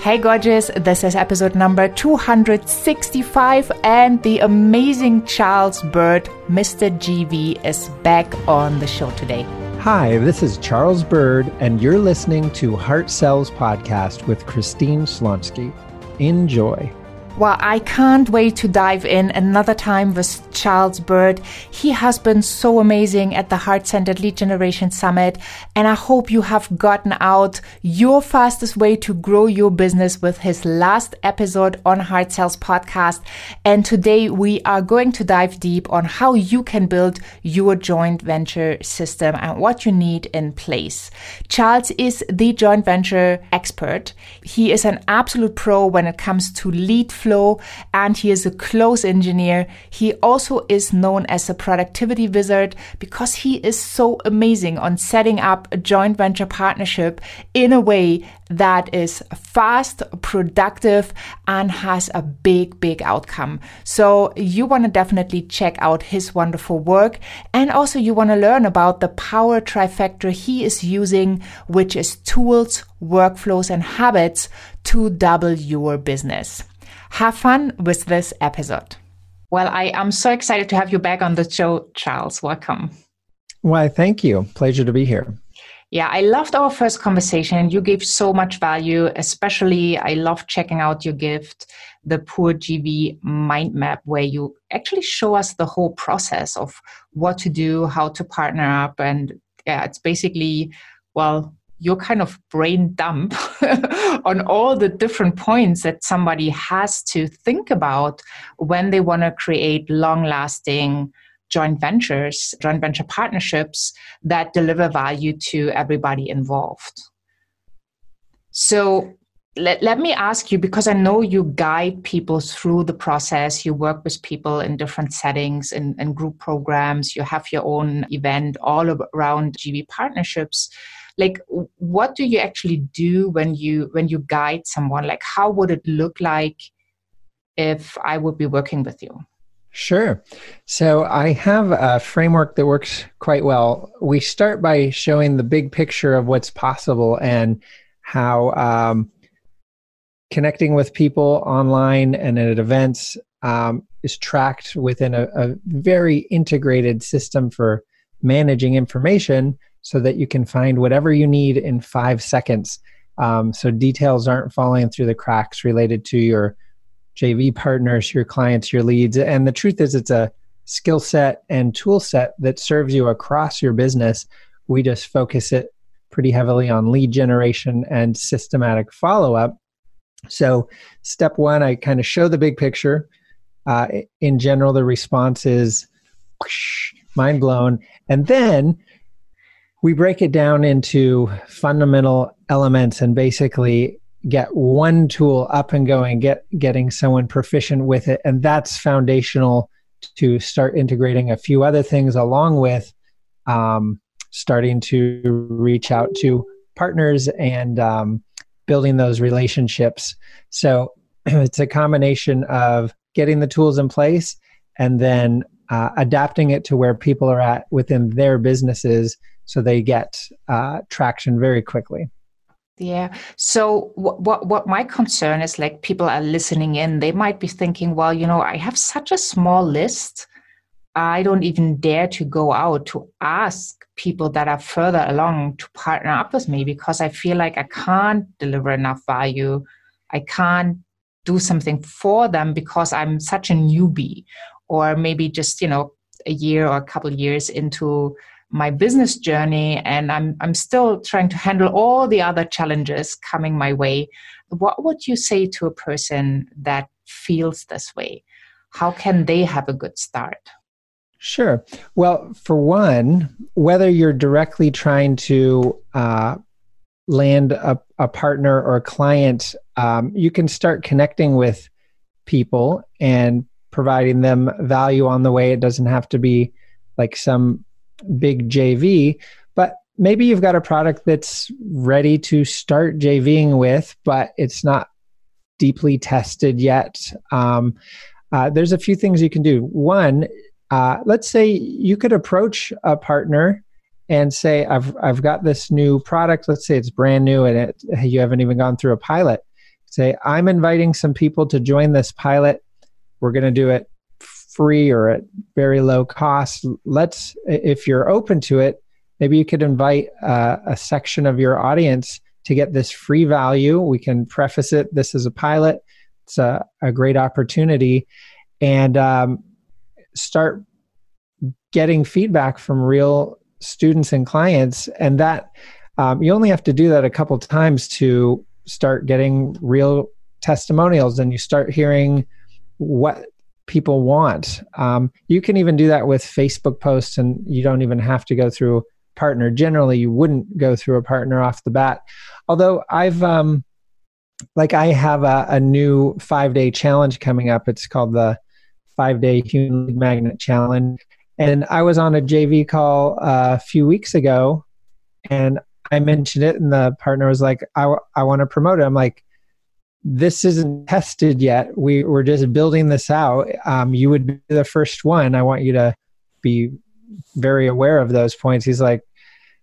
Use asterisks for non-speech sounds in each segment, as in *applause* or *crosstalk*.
Hey, gorgeous. This is episode number 265, and the amazing Charles Byrd, Mr. JV, is back on the show today. Hi, this is Charles Byrd, and you're listening to Heart Sells Podcast with Christine Schlonski. Enjoy. Well, I can't wait to dive in another time with Charles Byrd. He has been so amazing at the Heart Centered Lead Generation Summit, and I hope you have gotten out your fastest way to grow your business with his last episode on Heart Sells podcast. And today we are going to dive deep on how you can build your joint venture system and what you need in place. Charles is the joint venture expert. He is an absolute pro when it comes to lead flow and he is a close engineer. He also is known as a productivity wizard because he is so amazing on setting up a joint venture partnership in a way that is fast, productive, and has a big, big outcome. So you want to definitely check out his wonderful work. And also you want to learn about the power trifecta he is using, which is tools, workflows, and habits to double your business. Have fun with this episode. Well, I am so excited to have you back on the show, Charles. Welcome. Why, thank you. Pleasure to be here. Yeah, I loved our first conversation. You gave so much value, especially I love checking out your gift, the Pure JV mind map, where you actually show us the whole process of what to do, how to partner up. And yeah, it's basically, well, your kind of brain dump *laughs* on all the different points that somebody has to think about when they want to create long lasting joint ventures, joint venture partnerships that deliver value to everybody involved. So let, let me ask you because I know you guide people through the process. You work with people in different settings and group programs. You have your own event all around JV partnerships like what do you actually do when you when you guide someone like how would it look like if i would be working with you Sure. So I have a framework that works quite well. We start by showing the big picture of what's possible and how um, connecting with people online and at events um, is tracked within a, a, very integrated system for managing information so that you can find whatever you need in five seconds. Um, so details aren't falling through the cracks related to your JV partners, your clients, your leads. And the truth is, it's a skill set and tool set that serves you across your business. We just focus it pretty heavily on lead generation and systematic follow up. So, step one, I kind of show the big picture. Uh, in general, the response is mind blown. And then we break it down into fundamental elements and basically get one tool up and going get getting someone proficient with it. And that's foundational to start integrating a few other things along with um, starting to reach out to partners and um, building those relationships. So *clears throat* it's a combination of getting the tools in place and then uh, adapting it to where people are at within their businesses so they get uh, traction very quickly. Yeah. So what, what what my concern is like people are listening in. They might be thinking well you know i have such a small list. I don't even dare to go out to ask people that are further along to partner up with me because i feel like i can't deliver enough value. I can't do something for them because i'm such a newbie. Or maybe just you know a year or a couple years into my business journey and I'm I'm still trying to handle all the other challenges coming my way. What would you say to a person that feels this way? How can they have a good start? Sure. Well, for one, whether you're directly trying to uh, land a, a, partner or a client, um, you can start connecting with people and providing them value on the way. It doesn't have to be like some big JV, but maybe you've got a product that's ready to start JVing with, but it's not deeply tested yet. Um, uh, there's a few things you can do. One, uh, let's say you could approach a partner and say, I've, I've got this new product. Let's say it's brand new and it, you haven't even gone through a pilot. Say, I'm inviting some people to join this pilot. We're going to do it free or at very low cost. Let's, if you're open to it, maybe you could invite uh, a section of your audience to get this free value. We can preface it this is a pilot, it's a, a great opportunity, and um, start getting feedback from real students and clients. And that um, you only have to do that a couple times to start getting real testimonials and you start hearing what people want. Um, you can even do that with Facebook posts, and you don't even have to go through partner. Generally, you wouldn't go through a partner off the bat. Although I've, um, like, I have a, a new five day challenge coming up. It's called the Five Day Human Magnet Challenge. And I was on a JV call uh, a few weeks ago, and I mentioned it, and the partner was like, "I, I want to promote it." I'm like, "This isn't tested yet. We we're just building this out. Um, you would be the first one. I want you to be very aware of those points." He's like,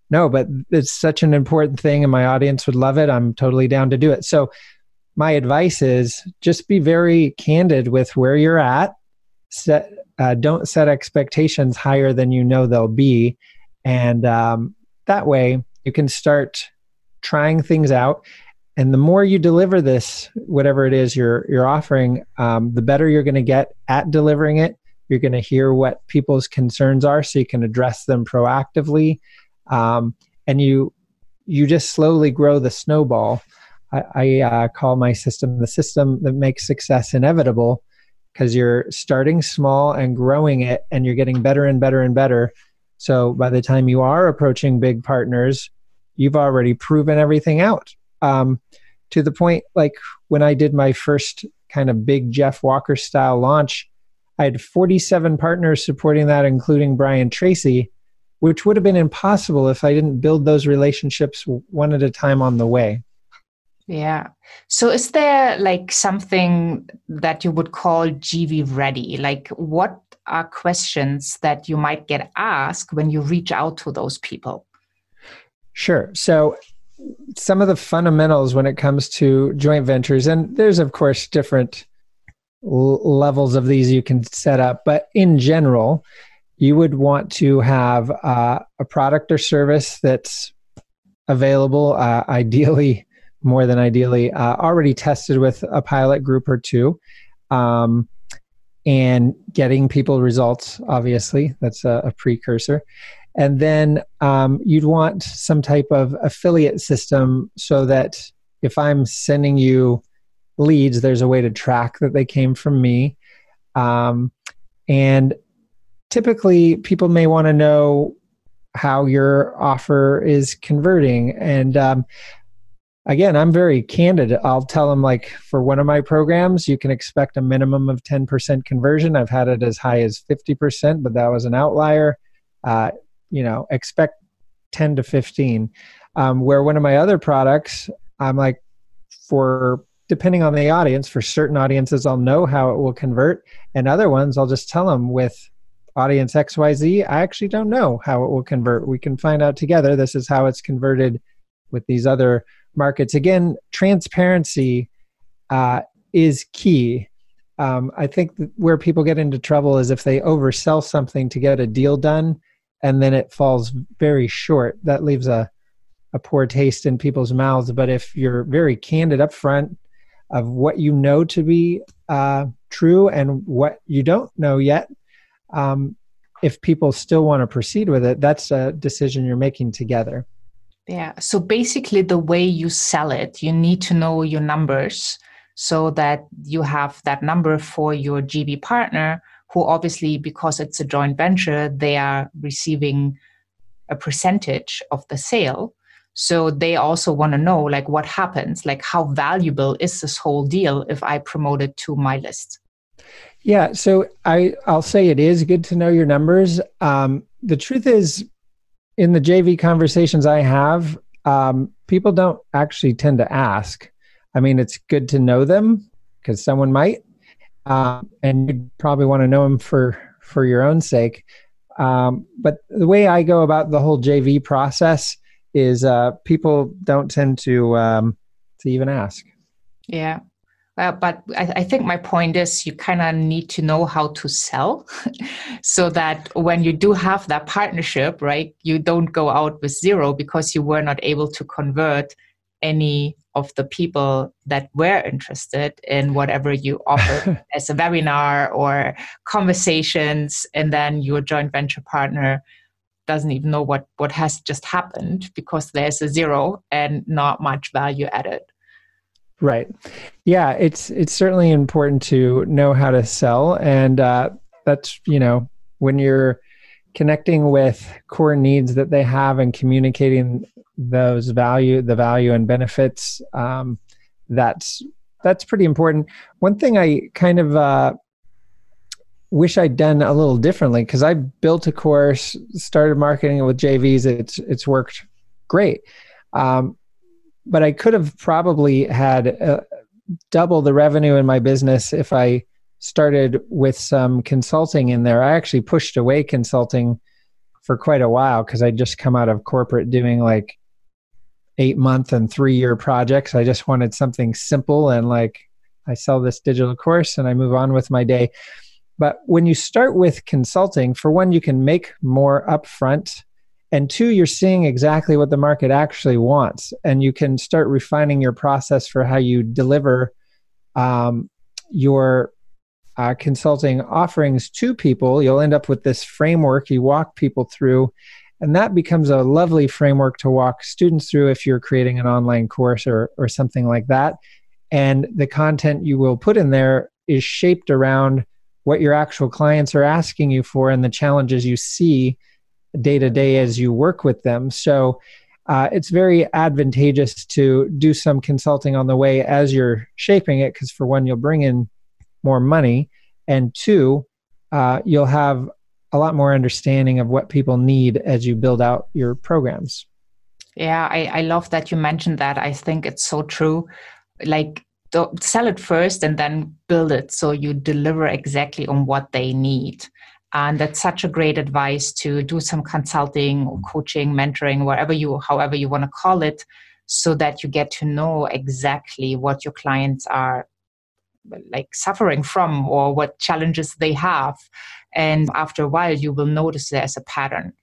"No, but it's such an important thing, and my audience would love it. I'm totally down to do it." So, my advice is just be very candid with where you're at. Set uh, don't set expectations higher than you know they'll be, and um, that way you can start trying things out and the more you deliver this whatever it is you're you're offering um, the better you're going to get at delivering it. You're going to hear what people's concerns are so you can address them proactively. Um, and you you just slowly grow the snowball. I, I uh, call my system the system that makes success inevitable because you're starting small and growing it and you're getting better and better and better. So by the time you are approaching big partners, you've already proven everything out. Um, to the point, like when I did my first kind of big Jeff Walker style launch, I had 47 partners supporting that, including Brian Tracy, which would have been impossible if I didn't build those relationships one at a time on the way. Yeah. So is there like something that you would call JV ready? Like what are questions that you might get asked when you reach out to those people? Sure. So, some of the fundamentals when it comes to joint ventures, and there's, of course, different l- levels of these you can set up, but in general, you would want to have uh, a product or service that's available, uh, ideally, more than ideally, uh, already tested with a pilot group or two. Um, and getting people results obviously that's a, a precursor and then um, you'd want some type of affiliate system so that if i'm sending you leads there's a way to track that they came from me. Um, and typically people may want to know how your offer is converting. And um, again i'm very candid. I'll tell them like for one of my programs you can expect a minimum of 10% conversion. I've had it as high as 50% but that was an outlier. Uh, you know expect 10 to 15 um, where one of my other products i'm like for depending on the audience for certain audiences i'll know how it will convert and other ones i'll just tell them with audience xyz i actually don't know how it will convert we can find out together this is how it's converted with these other markets. Again, transparency uh, is key. Um, I think where people get into trouble is if they oversell something to get a deal done and then it falls very short. That leaves a, a poor taste in people's mouths. But if you're very candid up front of what you know to be uh, true and what you don't know yet, um, if people still want to proceed with it, that's a decision you're making together. Yeah. So basically, the way you sell it, you need to know your numbers so that you have that number for your JV partner, who obviously, because it's a joint venture, they are receiving a percentage of the sale. So they also want to know, like, what happens? Like, how valuable is this whole deal if I promote it to my list? Yeah. So I, I'll say it is good to know your numbers. Um, the truth is, in the JV conversations I have, um, people don't actually tend to ask. I mean, it's good to know them because someone might, uh, and you'd probably want to know them for for your own sake. Um, but the way I go about the whole JV process is uh, people don't tend to um, to even ask. Yeah. Uh, but I, I, think my point is you kind of need to know how to sell *laughs* so that when you do have that partnership, right, you don't go out with zero because you were not able to convert any of the people that were interested in whatever you offer *laughs* as a webinar or conversations and then your joint venture partner doesn't even know what what has just happened because there's a zero and not much value added. Right. Yeah it's it's certainly important to know how to sell and uh, that's you know when you're connecting with core needs that they have and communicating those value the value and benefits um, that's that's pretty important one thing i kind of uh, wish I'd done a little differently because I built a course, started marketing it with JVs. It's it's worked great, um, but I could have probably had uh, double the revenue in my business if I started with some consulting in there. I actually pushed away consulting for quite a while because I'd just come out of corporate doing like eight month and three year projects. I just wanted something simple and like I sell this digital course and I move on with my day. But when you start with consulting, for one, you can make more upfront. And two, you're seeing exactly what the market actually wants. And you can start refining your process for how you deliver um, your uh, consulting offerings to people. You'll end up with this framework you walk people through. And that becomes a lovely framework to walk students through if you're creating an online course or, or something like that. And the content you will put in there is shaped around what your actual clients are asking you for and the challenges you see day to day as you work with them. So uh, it's very advantageous to do some consulting on the way as you're shaping it, because for one, you'll bring in more money, and two, uh, you'll have a lot more understanding of what people need as you build out your programs. Yeah, I, I love that you mentioned that. I think it's so true. Like sell it first and then build it so you deliver exactly on what they need and that's such a great advice to do some consulting or coaching mentoring whatever you however you want to call it so that you get to know exactly what your clients are like suffering from or what challenges they have and after a while you will notice there's a pattern.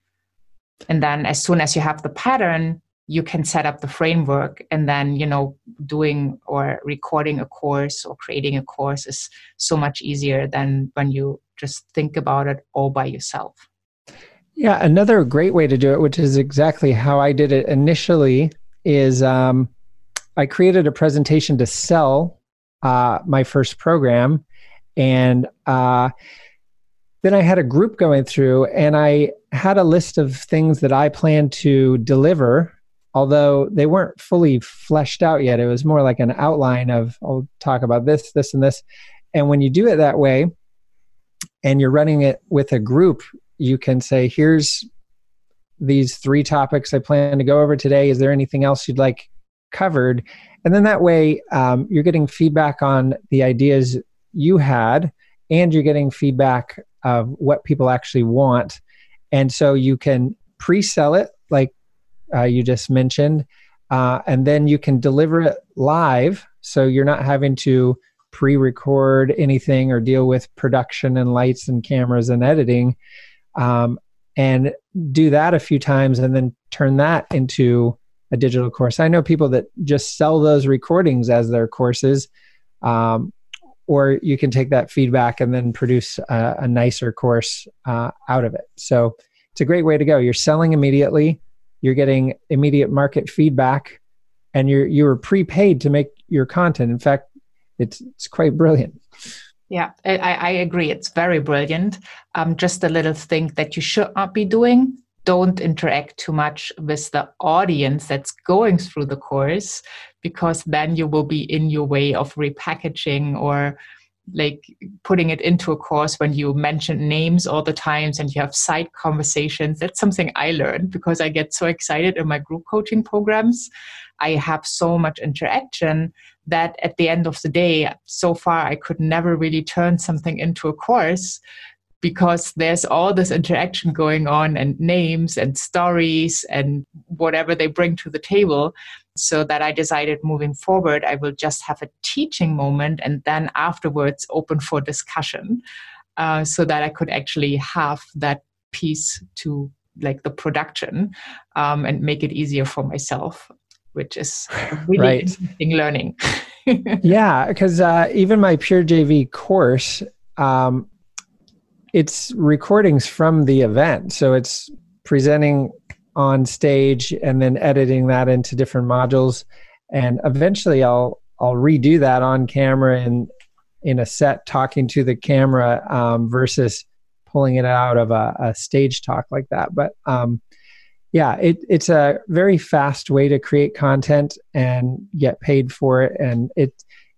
And then as soon as you have the pattern you can set up the framework. And then you know doing or recording a course or creating a course is so much easier than when you just think about it all by yourself. Yeah another great way to do it which is exactly how i did it initially is um, i created a presentation to sell uh, my first program. And uh, then I had a group going through and I had a list of things that I planned to deliver although they weren't fully fleshed out yet. It was more like an outline of, I'll talk about this, this, and this. And when you do it that way, and you're running it with a group, you can say, here's these three topics I plan to go over today. Is there anything else you'd like covered? And then that way, um, you're getting feedback on the ideas you had, and you're getting feedback of what people actually want. And so you can pre sell it like uh, you just mentioned. Uh, and then you can deliver it live. So you're not having to pre record anything or deal with production and lights and cameras and editing. Um, and do that a few times and then turn that into a digital course. I know people that just sell those recordings as their courses. Um, or you can take that feedback and then produce a, a nicer course uh, out of it. So it's a great way to go. You're selling immediately you're getting immediate market feedback and you're you were prepaid to make your content. In fact it's it's quite brilliant. Yeah i, I agree. It's very brilliant. Um, just a little thing that you should not be doing. Don't interact too much with the audience that's going through the course because then you will be in your way of repackaging or like putting it into a course when you mention names all the times and you have side conversations. That's something i learned because i get so excited in my group coaching programs. I have so much interaction that at the end of the day so far i could never really turn something into a course because there's all this interaction going on and names and stories and whatever they bring to the table so that i decided moving forward i will just have a teaching moment and then afterwards open for discussion uh, so that i could actually have that piece to like the production um, and make it easier for myself which is *laughs* really right. interesting learning *laughs* yeah because uh, even my pure jv course um, it's recordings from the event. So it's presenting on stage and then editing that into different modules. And eventually I'll I'll redo that on camera and in a set talking to the camera um, versus pulling it out of a, a, stage talk like that. But um, yeah, it, it's a very fast way to create content and get paid for it, and it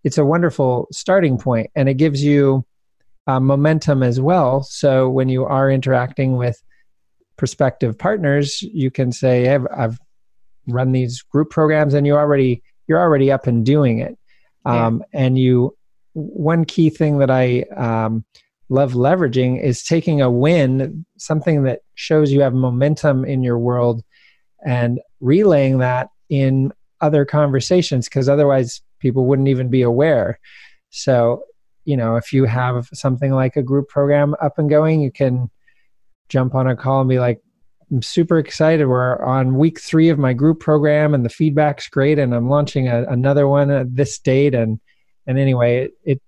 it's a wonderful starting point, and it gives you uh, momentum as well. So when you are interacting with prospective partners, you can say, hey, I've, run these group programs, and you already you're already up and doing it. Um. And you, one key thing that I um, love leveraging is taking a win, something that shows you have momentum in your world, and relaying that in other conversations because otherwise people wouldn't even be aware. So you know, if you have something like a group program up and going, you can jump on a call and be like, I'm super excited. We're on week three of my group program and the feedback's great. And I'm launching a, another one at this date. And, and anyway, it, it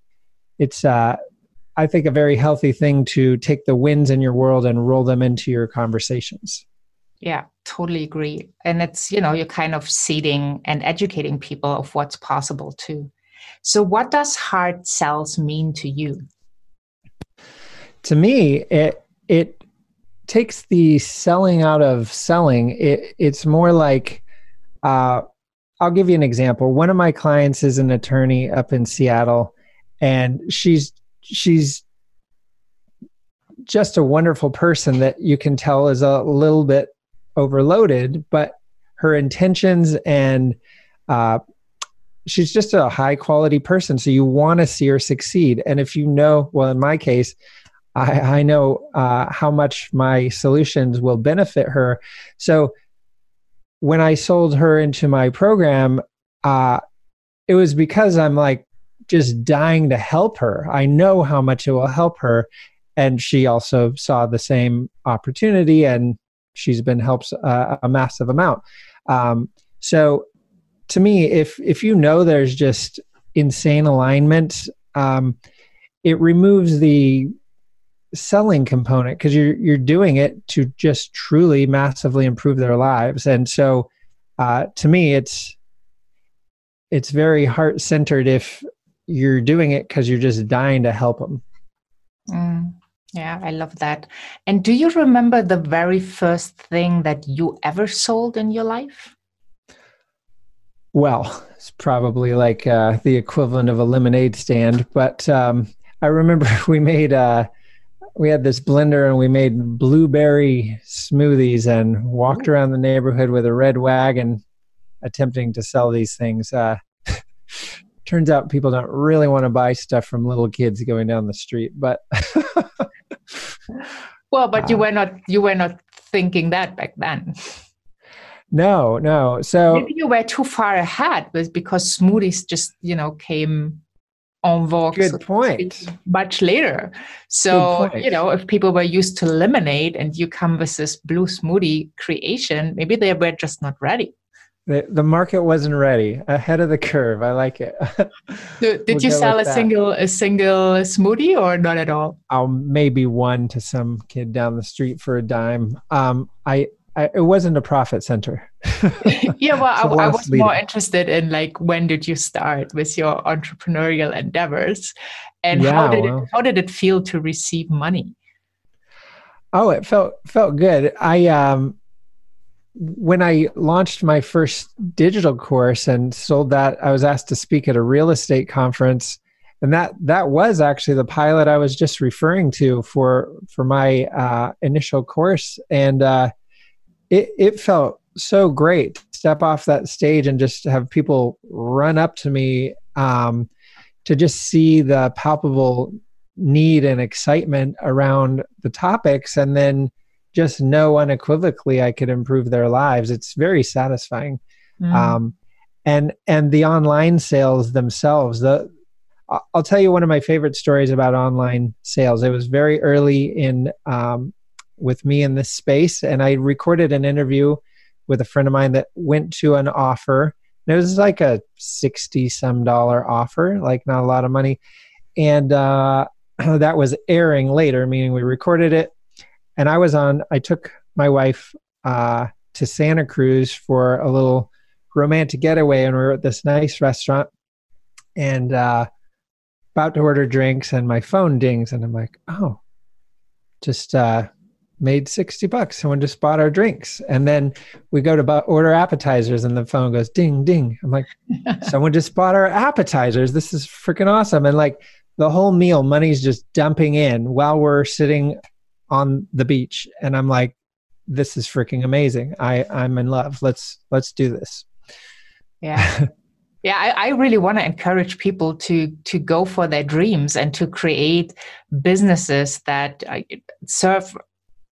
it's, uh, I think a very healthy thing to take the wins in your world and roll them into your conversations. Yeah, totally agree. And it's, you know, you're kind of seeding and educating people of what's possible too. So, what does heart sells mean to you? To me, it it takes the selling out of selling. It, it's more like, uh, I'll give you an example. One of my clients is an attorney up in Seattle, and she's she's just a wonderful person that you can tell is a little bit overloaded, but her intentions and uh, she's just a high quality person so you want to see her succeed and if you know well in my case i, I know uh, how much my solutions will benefit her. So when i sold her into my program uh, it was because i'm like just dying to help her. I know how much it will help her. And she also saw the same opportunity and she's been helped a massive amount. Um, so to me, if if you know there's just insane alignment, um, it removes the selling component because you're you're doing it to just truly massively improve their lives. And so, uh, to me, it's it's very heart centered if you're doing it because you're just dying to help them. Mm, yeah, I love that. And do you remember the very first thing that you ever sold in your life? well, it's probably like uh, the equivalent of a lemonade stand. But um, I remember *laughs* we made uh, we had this blender and we made blueberry smoothies and walked around the neighborhood with a red wagon, attempting to sell these things. Uh, *laughs* turns out people don't really want to buy stuff from little kids going down the street, but. *laughs* well, but you uh, were not you were not thinking that back then. No, no. So maybe you were too far ahead, was because smoothies just you know came on vogue. Good point. Much later, so you know if people were used to lemonade and you come with this blue smoothie creation, maybe they were just not ready. The, the market wasn't ready. Ahead of the curve. I like it. *laughs* so, did we'll you sell a that. single a single smoothie or not at all? I'll maybe one to some kid down the street for a dime. Um, I I, it wasn't a profit center. *laughs* yeah, well, *laughs* I, I, was leading. more interested in like when did you start with your entrepreneurial endeavors, and yeah, how did well, it how did it feel to receive money? Oh, it felt felt good. I um when I launched my first digital course and sold that, I was asked to speak at a real estate conference, and that that was actually the pilot I was just referring to for for my uh, initial course, and. Uh, it, it felt so great to step off that stage and just have people run up to me um, to just see the palpable need and excitement around the topics and then just know unequivocally I could improve their lives. It's very satisfying. Mm. Um, and and the online sales themselves, the I'll tell you one of my favorite stories about online sales. It was very early in um, with me in this space, and I recorded an interview with a friend of mine that went to an offer. And it was like a sixty some dollar offer, like not a lot of money, and uh, *clears throat* that was airing later, meaning we recorded it. And I was on. I took my wife uh, to Santa Cruz for a little romantic getaway, and we were at this nice restaurant, and uh, about to order drinks, and my phone dings, and I'm like, oh, just uh, made 60 bucks. Someone just bought our drinks. And then we go to order appetizers and the phone goes ding, ding. I'm like, *laughs* someone just bought our appetizers. This is freaking awesome. And like the whole meal, money's just dumping in while we're sitting on the beach. And I'm like, this is freaking amazing. I, I'm in love. Let's, let's do this. Yeah. *laughs* Yeah, I, I really want to encourage people to to go for their dreams and to create businesses that uh, serve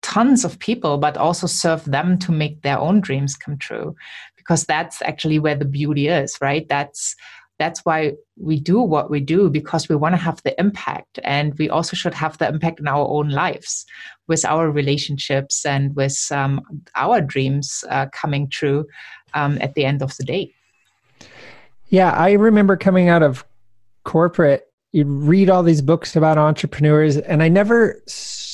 tons of people, but also serve them to make their own dreams come true. Because that's actually where the beauty is, right? That's that's why we do what we do because we want to have the impact and we also should have the impact in our own lives with our relationships and with um, our dreams uh, coming true um, at the end of the day yeah i remember coming out of corporate you'd read all these books about entrepreneurs and i never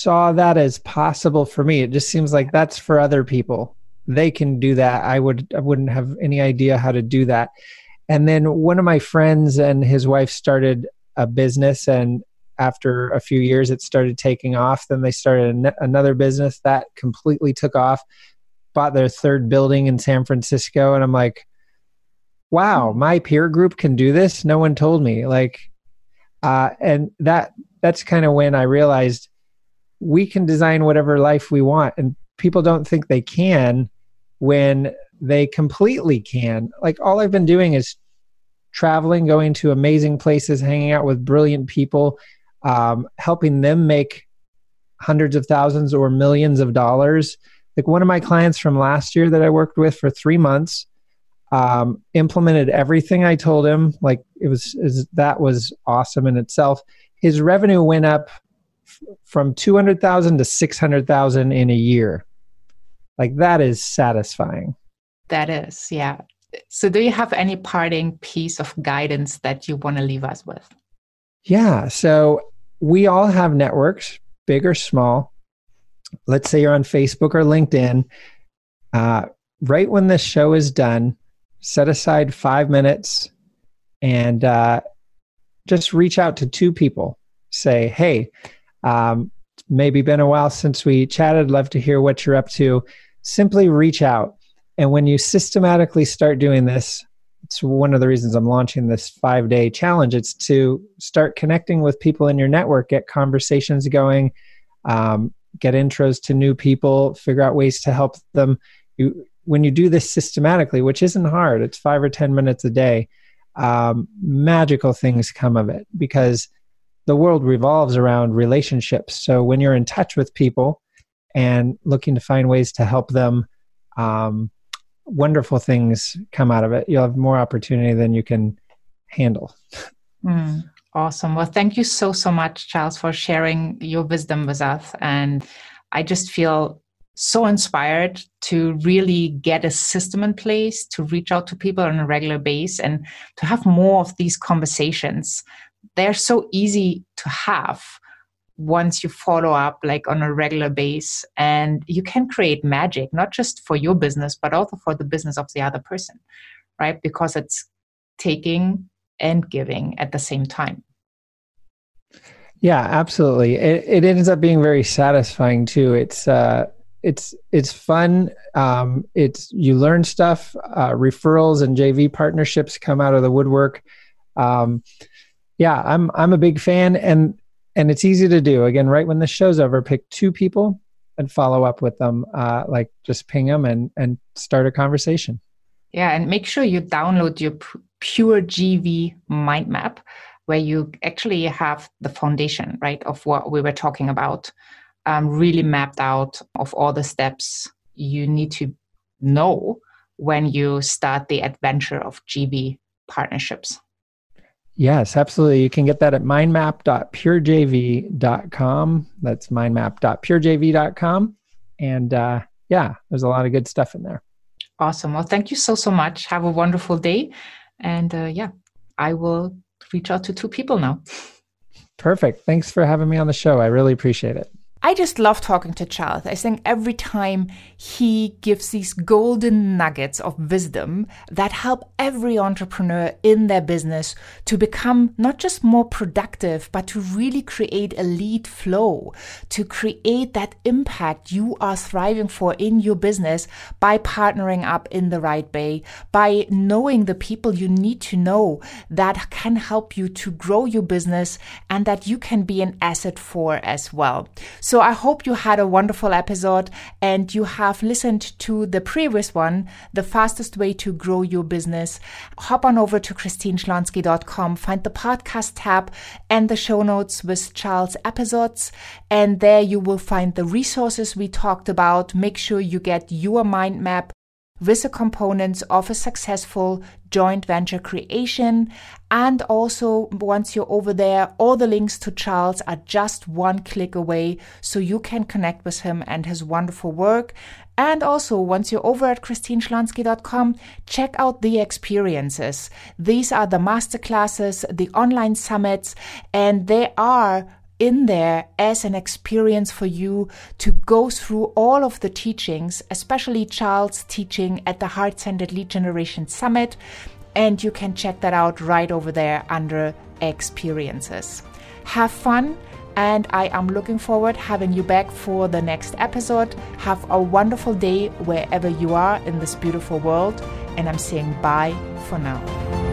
saw that as possible for me. It just seems like that's for other people. They can do that. I would I wouldn't have any idea how to do that. And then one of my friends and his wife started a business and after a few years it started taking off then they started an- another business that completely took off bought their third building in San Francisco and I'm like wow my peer group can do this no one told me like uh, and that that's kind of when I realized we can design whatever life we want. And people don't think they can when they completely can. Like all i've been doing is traveling going to amazing places hanging out with brilliant people um, helping them make hundreds of thousands or millions of dollars. Like one of my clients from last year that i worked with for three months um, implemented everything i told him. Like it was, it was that was awesome in itself. His revenue went up from 200,000 to 600,000 in a year. Like that is satisfying. That is, yeah. So do you have any parting piece of guidance that you want to leave us with? Yeah, so we all have networks, big or small. Let's say you're on Facebook or LinkedIn. Uh, right when this show is done, set aside five minutes and uh, just reach out to two people. Say, hey, um, maybe been a while since we chatted. Love to hear what you're up to. Simply reach out. And when you systematically start doing this, it's one of the reasons I'm launching this five day challenge. It's to start connecting with people in your network, get conversations going, um, get intros to new people, figure out ways to help them. You, when you do this systematically, which isn't hard, it's five or 10 minutes a day, um, magical things come of it because the world revolves around relationships. So when you're in touch with people and looking to find ways to help them, um, wonderful things come out of it. You'll have more opportunity than you can handle. Mm, awesome. Well, thank you so, so much, Charles, for sharing your wisdom with us. And I just feel so inspired to really get a system in place to reach out to people on a regular basis and to have more of these conversations they're so easy to have once you follow up like on a regular base and you can create magic not just for your business but also for the business of the other person right? Because it's taking and giving at the same time. Yeah absolutely. It, it ends up being very satisfying too. It's uh it's it's fun. Um it's you learn stuff uh referrals and jv partnerships come out of the woodwork. Um yeah, I'm I'm a big fan and and it's easy to do. Again, right when the show's over, pick two people and follow up with them. Uh, like just ping them and and start a conversation. Yeah, and make sure you download your Pure JV mind map. where you actually have the foundation, right, of what we were talking about, um, really mapped out of all the steps you need to know when you start the adventure of JV partnerships. Yes, absolutely. You can get that at mindmap.purejv.com. That's mindmap.purejv.com. And uh, yeah, there's a lot of good stuff in there. Awesome. Well, thank you so, so much. Have a wonderful day. And uh, yeah, I will reach out to two people now. Perfect. Thanks for having me on the show. I really appreciate it. I just love talking to Charles. I think every time he gives these golden nuggets of wisdom that help every entrepreneur in their business to become not just more productive, but to really create a lead flow, to create that impact you are thriving for in your business by partnering up in the right way, by knowing the people you need to know that can help you to grow your business and that you can be an asset for as well. So so I hope you had a wonderful episode and you have listened to the previous one, the fastest way to grow your business. Hop on over to christineschlonski.com, find the podcast tab and the show notes with Charles episodes. And there you will find the resources we talked about. Make sure you get your mind map with the components of a successful joint venture creation. And also, once you're over there, all the links to Charles are just one click away, so you can connect with him and his wonderful work. And also, once you're over at christineschlonski.com, check out the experiences. These are the masterclasses, the online summits, and they are in there as an experience for you to go through all of the teachings, especially Charles' teaching at the Heart Centered Lead Generation Summit. And you can check that out right over there under experiences. Have fun. And I am looking forward having you back for the next episode. Have a wonderful day wherever you are in this beautiful world. And I'm saying bye for now.